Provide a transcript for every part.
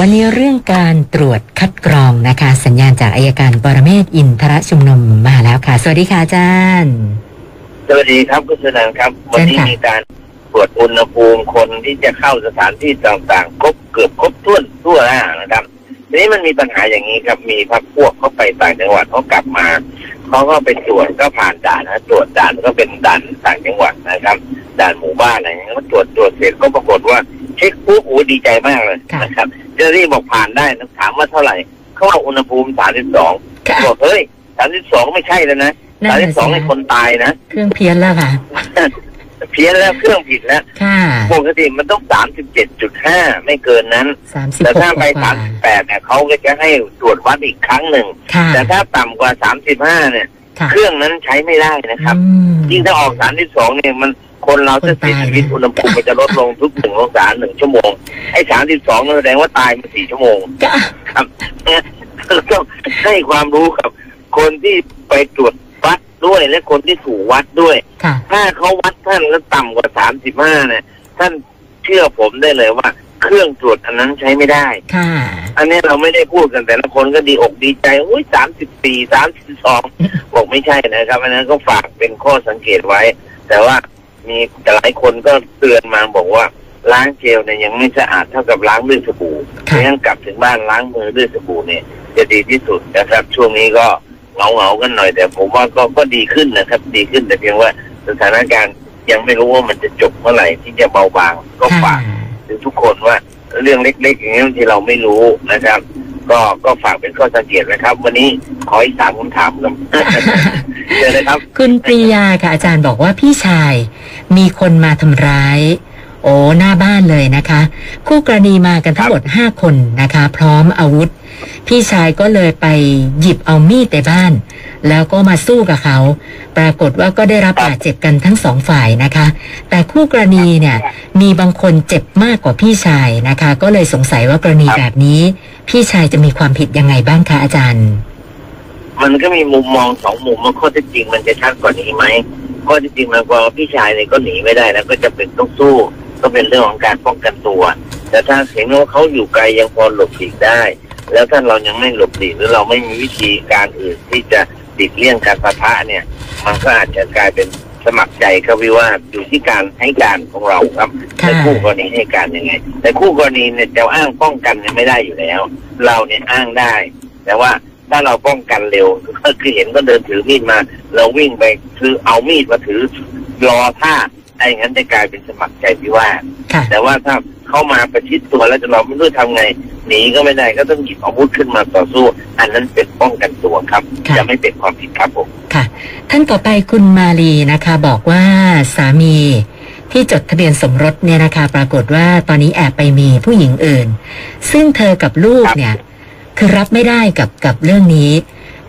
วันนี้เรื่องการตรวจคัดกรองนะคะ สัญญาณจากอายการปรเมศวร์อินทรชุมนุมมาแล้วค่ะ สวัสดีค่ะอาจารย์สวัสดีครับคุณสนันครับ วันนี้เชิญค่ะมีการตรวจอุณหภูมิคนที่จะเข้าสถานที่ต่างๆครบเกือบครบถ้วนทั่วหน้านะครับทีนี้มันมีปัญหาอย่างนี้ครับมีพักพวกเขาไปต่างจังหวัดเขากลับมา เขาก็ไปตรวจก็ผ่านด่านนะตรวจด่านก็เป็นด่านต่างจังหวัดนะครับ ด่านหมู่บ้านอะไรอย่างเงี้ยก็ตรวจตรวจเสร็จก็ปรากฏว่าเช็คปุ๊บโอ้ดีใจมากเลยค่ะนะครับเจ้าหน้าที่บอกผ่านได้นะถามว่าเท่าไหร่ เขาบอกอุณหภูมิ32ค่ะบอกเฮ้ย32ไม่ใไม่ใช่แล้วนะนั่นน่ะสิ32ให้คนตายนะ เครื่องเพี้ยนแล้วค่ะ เพี้ยนแล้วเครื่องผิดแล้วค่ะปกติมันต้องสามสิบเจ็ดจุดห้าไม่เกินนั้นสามสิบแต่หกถ้าไปกสาว่ามสิบแปดเนี่ยเขาก็จะให้ตรวจวัดอีกครั้งหนึ่งค่ะแต่ถ้าต่ำกว่าสามสิบห้าเนี่ยค่ะเครื่องนั้นใช้ไม่ได้นะครับอืมยิ่งถ้าออกสามที่สองเนี่ยมันคนเราจะเสียชีวิตคนตายนะอุณหภูมิมันจะลดลงทุกหนึ่งองศาหนึ่งชั่วโมงไอ้สามสิบสองนั่นแสดงว่าตายมาสี่ชั่วโมงก็ครับต้องให้ความรู้กับคนที่ไปตรวจวั ดด้วยและคนที่ถูกวัดด้วยค่ะถ้าเขาวัดท่านแล้วต่ำกว่าสามสิบห้าเนี่ยท่านเชื่อผมได้เลยว่า เครื่องตรวจอันนั้นใช้ไม่ได้ค่ะอันนี้เราไม่ได้พูดกันแต่ละคนก็ดีอกดีใจอุ้ยสามสิบสี่สามสิบสองบอกไม่ใช่นะครับอันนั้นก็ฝากเป็นข้อสังเกตไว้ แต่ว่ามีหลายคนก็เตือนมาบอกว่าล้างเจลเนี่ยยังไม่สะอาดเท่ากับล้างด้วยสบู่ค่ะเพราะฉะนั้นกลับถึงบ้านล้างมือด้วยสบู่เนี่ยจะดีที่สุดนะครับ ช่วงนี้ก็ เหงาเหงาๆกันหน่อย แต่ผมว่าก็ก็ดีขึ้นนะครับ ดีขึ้นแต่เพียงว่าสถานการณ์ยังไม่รู้ว่ามันจะจบเมื่อไหร่ที่จะเบาบางก็ค่ะฝากถึงทุกคนว่าเรื่องเล็กๆอย่างนี้บางทีเราไม่รู้นะครับ ก็ก็ฝากเป็นข้อสังเกตนะครับ วันนี้ขออีกสามคำถามครับเจอเลยครับ คุณปรียาค่ะอาจารย์บอกว่าพี่ชายมีคนมาทำร้าย โอ้หน้าบ้านเลยนะคะ คู่กรณีมากันทั้งหมดห้าคนนะคะ พร้อมอาวุธ พี่ชายก็เลยไปหยิบเอามีดในบ้าน แล้วก็มาสู้กับเขา ปรากฏว่าก็ได้รับบาดเจ็บกันทั้งสองฝ่ายนะคะ แต่คู่กรณีเนี่ยมีบางคนเจ็บมากกว่าพี่ชายนะคะ ก็เลยสงสัยว่ากรณีแบบนี้ พี่ชายจะมีความผิดยังไงบ้างคะอาจารย์ มันก็มีมุมมองสองมุมว่าข้อเท็จจริงมันจะชัดกว่านี้ไหมข้อเท็จจริงมันก็พี่ชายเนี่ยก็หนีไม่ได้แล้วก็จะเป็นต้องสู้ ก็เป็นเรื่องของการป้องกันตัว แต่ถ้าเห็นว่าเขาอยู่ไกลยังพอหลบหลีกได้ แล้วถ้าเรายังไม่หลบหลีกหรือเราไม่มีวิธีการอื่นที่จะหลีกเลี่ยงการปะทะเนี่ย มันก็อาจจะกลายเป็นสมัครใจครับวิว่าสอยู่ที่การให้การของเราครับค่ะในคู่กรณีให้การยังไง แต่คู่กรณีเนี่ยจะอ้างป้องกันเนี่ยไม่ได้อยู่แล้ว เราเนี่ยอ้างได้ แต่ว่าถ้าเราป้องกันเร็วก็คือเห็นก็เดินถือมีดมา เราวิ่งไปคือเอามีดมาถือรอท่า ไอ้งั้นจะกลายเป็นสมัครใจพิวาทค่ะแต่ว่าถ้าเข้ามาประชิดตัวแล้วจะเราไม่รู้ทำไง หนีก็ไม่ได้ก็ต้องหยิบอาวุธขึ้นมาต่อสู้ อันนั้นเป็นป้องกันตัวครับค่ะจะไม่เป็นความผิดครับผมค่ะ ท่านต่อไปคุณมาลีนะคะ บอกว่าสามีที่จดทะเบียนสมรสเนี่ยนะคะปรากฏว่าตอนนี้แอบไปมีผู้หญิงอื่น ซึ่งเธอกับลูกเนี่ย คือรับไม่ได้กับกับเรื่องนี้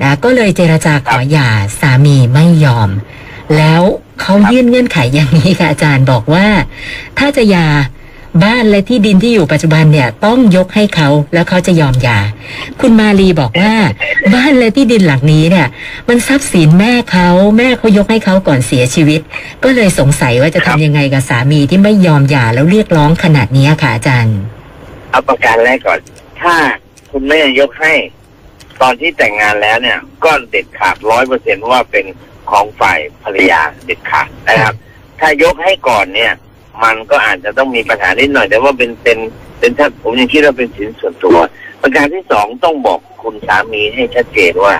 นะก็เลยเจรจาขอหย่าสามีไม่ยอม แล้ว เขายื่นเงื่อนไขอย่างนี้ค่ะอาจารย์บอกว่า ถ้าจะหย่าบ้านและที่ดินที่อยู่ปัจจุบันเนี่ย ต้องยกให้เขาแล้วเขาจะยอมหย่า คุณมาลีบอกว่า บ้านและที่ดินหลังนี้เนี่ย มันทรัพย์สินแม่เขาแม่เขายกให้เขาก่อนเสียชีวิต ก็เลยสงสัยว่าจะครัทำบยังไงกับสามีที่ไม่ยอมหย่าแล้วเรียกร้องขนาดนี้ค่ะอาจารย์เอาประการแรกก่อน ถ้าคุณแม่ยกให้ ตอนที่แต่งงานแล้วเนี่ย ก็เด็ดขาดร้อยเปอร์เซ็นว่าเป็น ของฝ่ายภรรยาเด็ดขาดนะครับ ถ้ายกให้ก่อนเนี่ย มันก็อาจจะต้องมีปัญหานิดหน่อย แต่ว่าเป็นเป็นเป็นถ้าผมยังคิดว่าเป็นสินส่วนตัว ประการที่สองต้องบอกคุณสามีให้ชัดเจนว่า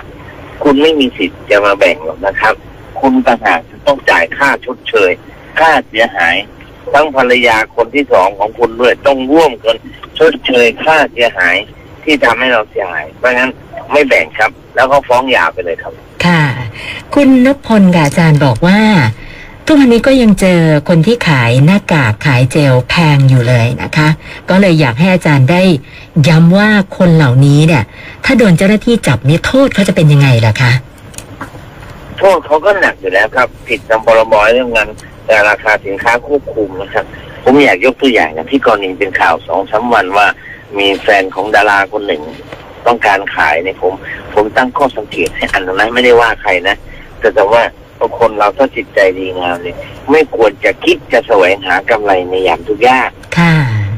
คุณไม่มีสิทธิ์จะมาแบ่งหรอกนะครับ คุณต่างหากจะต้องจ่ายค่าชดเชย ค่าเสียหาย ทั้งภรรยาคนที่สองของคุณด้วยต้องร่วมกันชดเชยค่าเสียหายที่ทำให้เราเสียหายเพราะงั้นไม่แบ่งครับ แล้วก็ฟ้องหย่าไปเลยครับ ค่ะ คุณนพพลกับอาจารย์บอกว่า ทุกวันนี้ก็ยังเจอคนที่ขายหน้ากากขายเจลแพงอยู่เลยนะคะ ก็เลยอยากให้อาจารย์ได้ย้ำว่าคนเหล่านี้เนี่ย ถ้าโดนเจ้าหน้าที่จับนี่โทษเขาจะเป็นยังไงล่ะคะโทษเขาก็หนักอยู่แล้วครับ ผิดตามพรบเรื่องงานแต่ราคาสินค้าควบคุมนะครับ ผมอยากยกตัวอย่างอย่างที่กรณีเป็นข่าวสองสามวันว่า มีแฟนของดาราคนหนึ่ง ต้องการขายเนี่ยผม ผมตั้งข้อสังเกตให้อันนั้นไม่ได้ว่าใครนะแต่แต่ว่าคนเราถ้าจิตใจดีงามเนี่ยไม่ควรจะคิดจะแสวงหากำไรในยามทุกยากค่ะ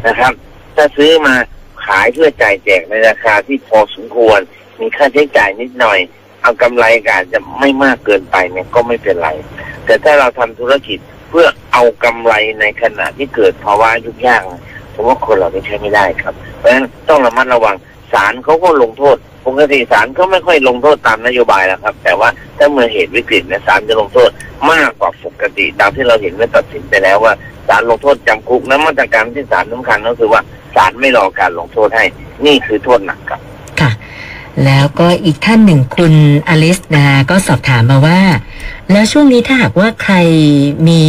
นะครับ ถ้าซื้อมาขขายเพื่อจ่ายแจกในราคาที่พอสมควร มีค่าใช้จ่ายนิดหน่อย เอากำไรกอาจจะไม่มากเกินไปเนี่ยก็ไม่เป็นไร แต่ถ้าเราทำธุรกิจเพื่อเอากำไรในขณะที่เกิดภาวะยุ่งยากเนี่ยผมว่าคนเราไม่ใช้ไม่ได้ครับ เพราะฉะนั้นต้องระมัดระวัง ศาลเขาก็ลงโทษปกติศาลก็ไม่ค่อยลงโทษตามนโยบายแล้วครับ แต่ว่าถ้าเมื่อเหตุวิกฤตเนี่ยศาลจะลงโทษมากกว่าปกติตามที่เราเห็นเมื่อตัดสินไปแล้วว่าศาลลงโทษจำคุกและมาตรการที่ศาลสำคัญก็คือว่าศาลไม่รอการลงโทษให้นี่คือโทษหนักครับค่ะ แล้วก็อีกท่านหนึ่งคุณอลิสนะก็สอบถามมาว่า แล้วช่วงนี้ถ้าหากว่าใครมี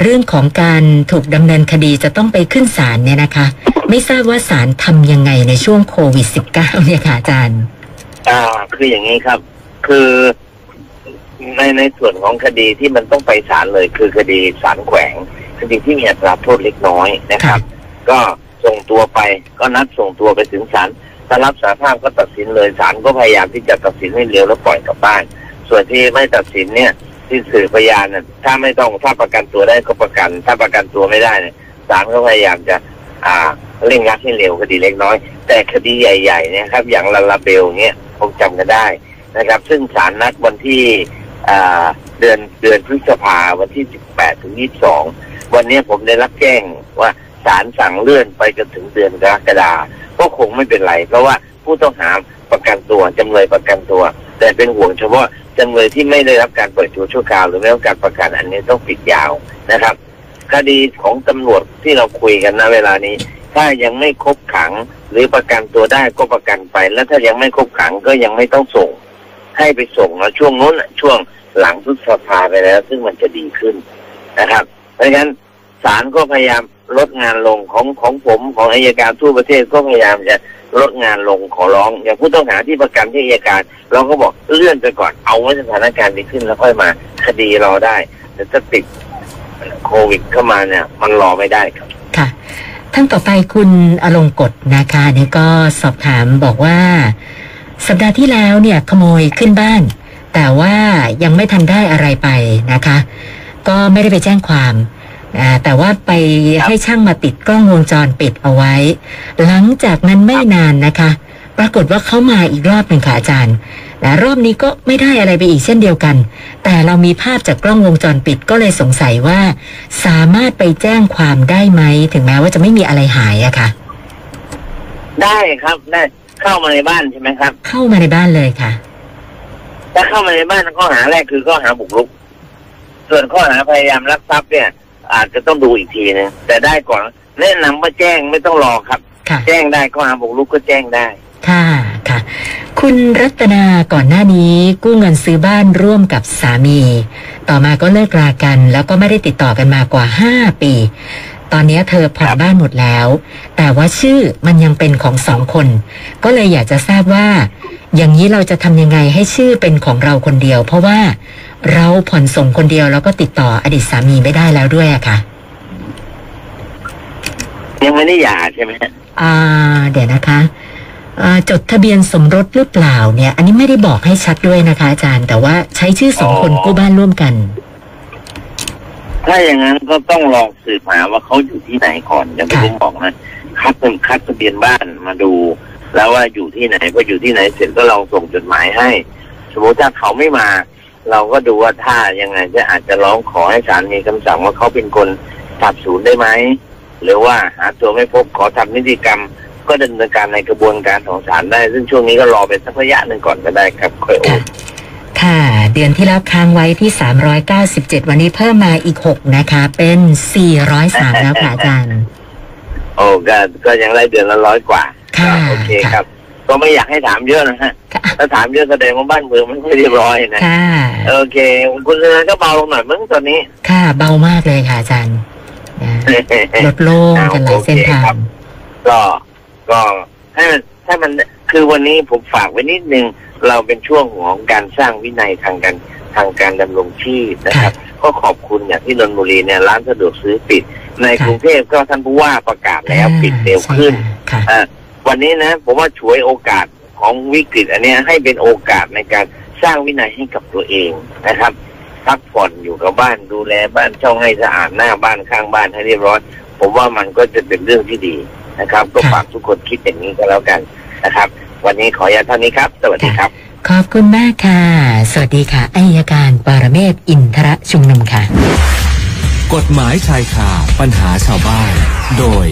เรื่องของการถูกดำเนินคดีจะต้องไปขึ้นศาลเนี่ยนะคะ ไม่ทราบว่าศาลทำยังไงในช่วงโควิด -19 เนี่ยค่ะอาจารย์ อ่าคืออย่างนี้ครับ คือในในส่วนของคดีที่มันต้องไปศาลเลย คือคดีศาลแขวงคดีที่มีอัตราโทษเล็กน้อยนะครับ ก็ส่งตัวไปก็นัดส่งตัวไปถึงศาลถ้ารับสารภาพก็ตัดสินเลยศาลก็พยายามที่จะตัดสินให้เร็วแล้วปล่อยกลับบ้าน ส่วนที่ไม่ตัดสินเนี่ย ที่สื่อพยานน่ะถ้าไม่ต้องถ้าประกันตัวได้ก็ประกัน ถ้าประกันตัวไม่ได้เนี่ยศาลก็พยายามจะ อ่าเร่งรัดให้เร็วคดีเล็กน้อย แต่คดีใหญ่ๆเนี่ยครับอย่างลาลาเบลเนี่ยคงจำกันได้นะครับ ซึ่งศาลนัดวันที่อ่าเดือนเดือนพฤษภาวันที่ 18 ถึง 22 วันนี้ผมได้รับแจ้งว่าศาลสั่งเลื่อนไปจนถึงเดือนกรกฎาก็คงไม่เป็นไร เพราะว่าผู้ต้องหาประกันตัวจำเลยประกันตัว แต่เป็นห่วงเฉพาะ จำเลยที่ไม่ได้รับการปล่อยตัวชั่วคราวหรือไม่รับการประกันอันนี้ต้องปิดยาวนะครับ คดีของตำรวจที่เราคุยกันณเวลานี้ ถ้ายังไม่ครบขังหรือประกันตัวได้ก็ประกันไป แล้วถ้ายังไม่ครบขังก็ยังไม่ต้องส่ง ให้ไปส่งแล้วช่วงนู้นช่วงหลังพฤษภาไปแล้ว ซึ่งมันจะดีขึ้นนะครับ เพราะฉะนั้นศาลก็พยายามลดงานลงของของผมของอายการทั่วประเทศก็พยายามจะ ลดงานลงขอร้อง อย่างผู้ต้องหาที่ประกันที่อายการ เราก็บอกเลื่อนไปก่อนเอาไว้สถานการณ์ดีขึ้นแล้วค่อยมาคดีรอได้ แต่ถ้าติดโควิดเข้ามาเนี่ย มันรอไม่ได้ครับค่ะท่านต่อไปคุณอลงกฎนะคะนี่ก็สอบถามบอกว่า สัปดาห์ที่แล้วเนี่ยขโมยขึ้นบ้าน แต่ว่ายังไม่ทันได้อะไรไปนะคะ ก็ไม่ได้ไปแจ้งความ แต่ว่าไปครับให้ช่างมาติดกล้องวงจรปิดเอาไว้ หลังจากนั้นไม่นานนะคะ ปรากฏว่าเขามาอีกรอบหนึ่งค่ะอาจารย์แต่รอบนี้ก็ไม่ได้อะไรไปอีกเช่นเดียวกัน แต่เรามีภาพจากกล้องวงจรปิดก็เลยสงสัยว่า สามารถไปแจ้งความได้ไหม ถึงแม้ว่าจะไม่มีอะไรหายอะค่ะ ได้ครับได้เข้ามาในบ้านใช่ไหมครับ เข้ามาในบ้านเลยค่ะ ถ้าเข้ามาในบ้านข้อหาแรกคือข้อหาบุกรุก ส่วนข้อหาพยายามลักทรัพย์เนี่ย อาจจะต้องดูอีกทีนึงแต่ได้ก่อนแนะนำว่าแจ้งไม่ต้องรอครับค่ะแจ้งได้ข้อหาบุกรุกก็แจ้งได้ ค่ะค่ะ คุณรัตนาก่อนหน้านี้กู้เงินซื้อบ้านร่วมกับสามี ต่อมาก็เลิกรากัน แล้วก็ไม่ได้ติดต่อกันมากว่าห้าปี ตอนนี้เธอผ่อนครับบ้านหมดแล้ว แต่ว่าชื่อมันยังเป็นของสองคน ก็เลยอยากจะทราบว่า อย่างนี้เราจะทำยังไงให้ชื่อเป็นของเราคนเดียว เพราะว่า เราผ่อนส่งคนเดียวแล้วก็ติดต่ออดีตสามีไม่ได้แล้วด้วยอะค่ะ ยังไม่ได้หย่าใช่ไหมฮะอ่า เดี๋ยวนะคะอ่าจดทะเบียนสมรสหรือเปล่าเนี่ย อันนี้ไม่ได้บอกให้ชัดด้วยนะคะ อาจารย์ แต่ว่าใช้ชื่อสองคนกู้บ้านร่วมกัน ถ้าอย่างนั้นก็ต้องลองสืบหาว่าเขาอยู่ที่ไหนก่อนอย่างที่ค่ะผมบอกนะคัดเป็นคัดทะเบียนบ้านมาดู แล้วว่าอยู่ที่ไหนพออยู่ที่ไหนเสร็จก็ลองส่งจดหมายให้ สมมติถ้าเขาไม่มา เราก็ดูว่าถ้ายังไงจะอาจจะร้องขอให้ศาลมีคำสั่งว่าเขาเป็นคนสับสูญได้ไหมหรือว่าหาตัวไม่พบขอทำนิติกรรม ก็ดำเนินการในกระบวนการของศาลได้ ซึ่งช่วงนี้ก็รอเป็นสักระยะหนึ่งก่อนก็ได้ครับค่อยโอค่ะนค่ะ เดือนที่แล้วค้างไว้ที่ 397 วันนี้เพิ่มมาอีก 6 นะคะ เป็น 403 แล้วค่ะอาจารย์ โอ้ก็ก็ยังได้เดือนละร้อยกว่า ค่ะก็โอเคครับ ก็ไม่อยากให้ถามเยอะนะฮะค่ะถ้าถามเยอะแสดงว่าบ้านเมืองไม่ค่อยเรียบร้อยนะค่ะโอเค คุณธนาก็เบาลงหน่อยมั้งตอนนี้ ค่ะ เบามากเลยค่ะอาจารย์อ่ารถโล่งกันหลายเส้นทางก็ก็ให้มันถ้ามันคือวันนี้ผมฝากไว้นิดนึง เราเป็นช่วงของการสร้างวินัยทางการทางการดำรงชีพนะครับ ก็ขอบคุณอย่างที่นนทบุรีเนี่ยร้านสะดวกซื้อปิด ในค่ะกรุงเทพก็ท่านผู้ว่าประกาศแล้วปิดเร็วขึ้นใช่ค่ะอะ วันนี้นะ ผมว่าฉวยโอกาสของวิกฤต อันเนี้ยให้เป็นโอกาสในการสร้างวินัยให้กับตัวเองนะครับพักผ่อนอยู่กับบ้านดูแลบ้านช่องให้สะอาดหน้าบ้านข้างบ้านให้เรียบร้อย ผมว่ามันก็จะเป็นเรื่องที่ดีนะครับ ก็ค่ะฝากทุกคนคิดอย่างนี้ก็แล้วกันนะครับ วันนี้ขออนุญาตเท่านี้ครับ สวัสดีครับ ขอบคุณมากค่ะ สวัสดีค่ะอายการปรเมศวร์อินทรชุมนุมค่ะ กฎหมายชายคาปัญหาชาวบ้าน โดย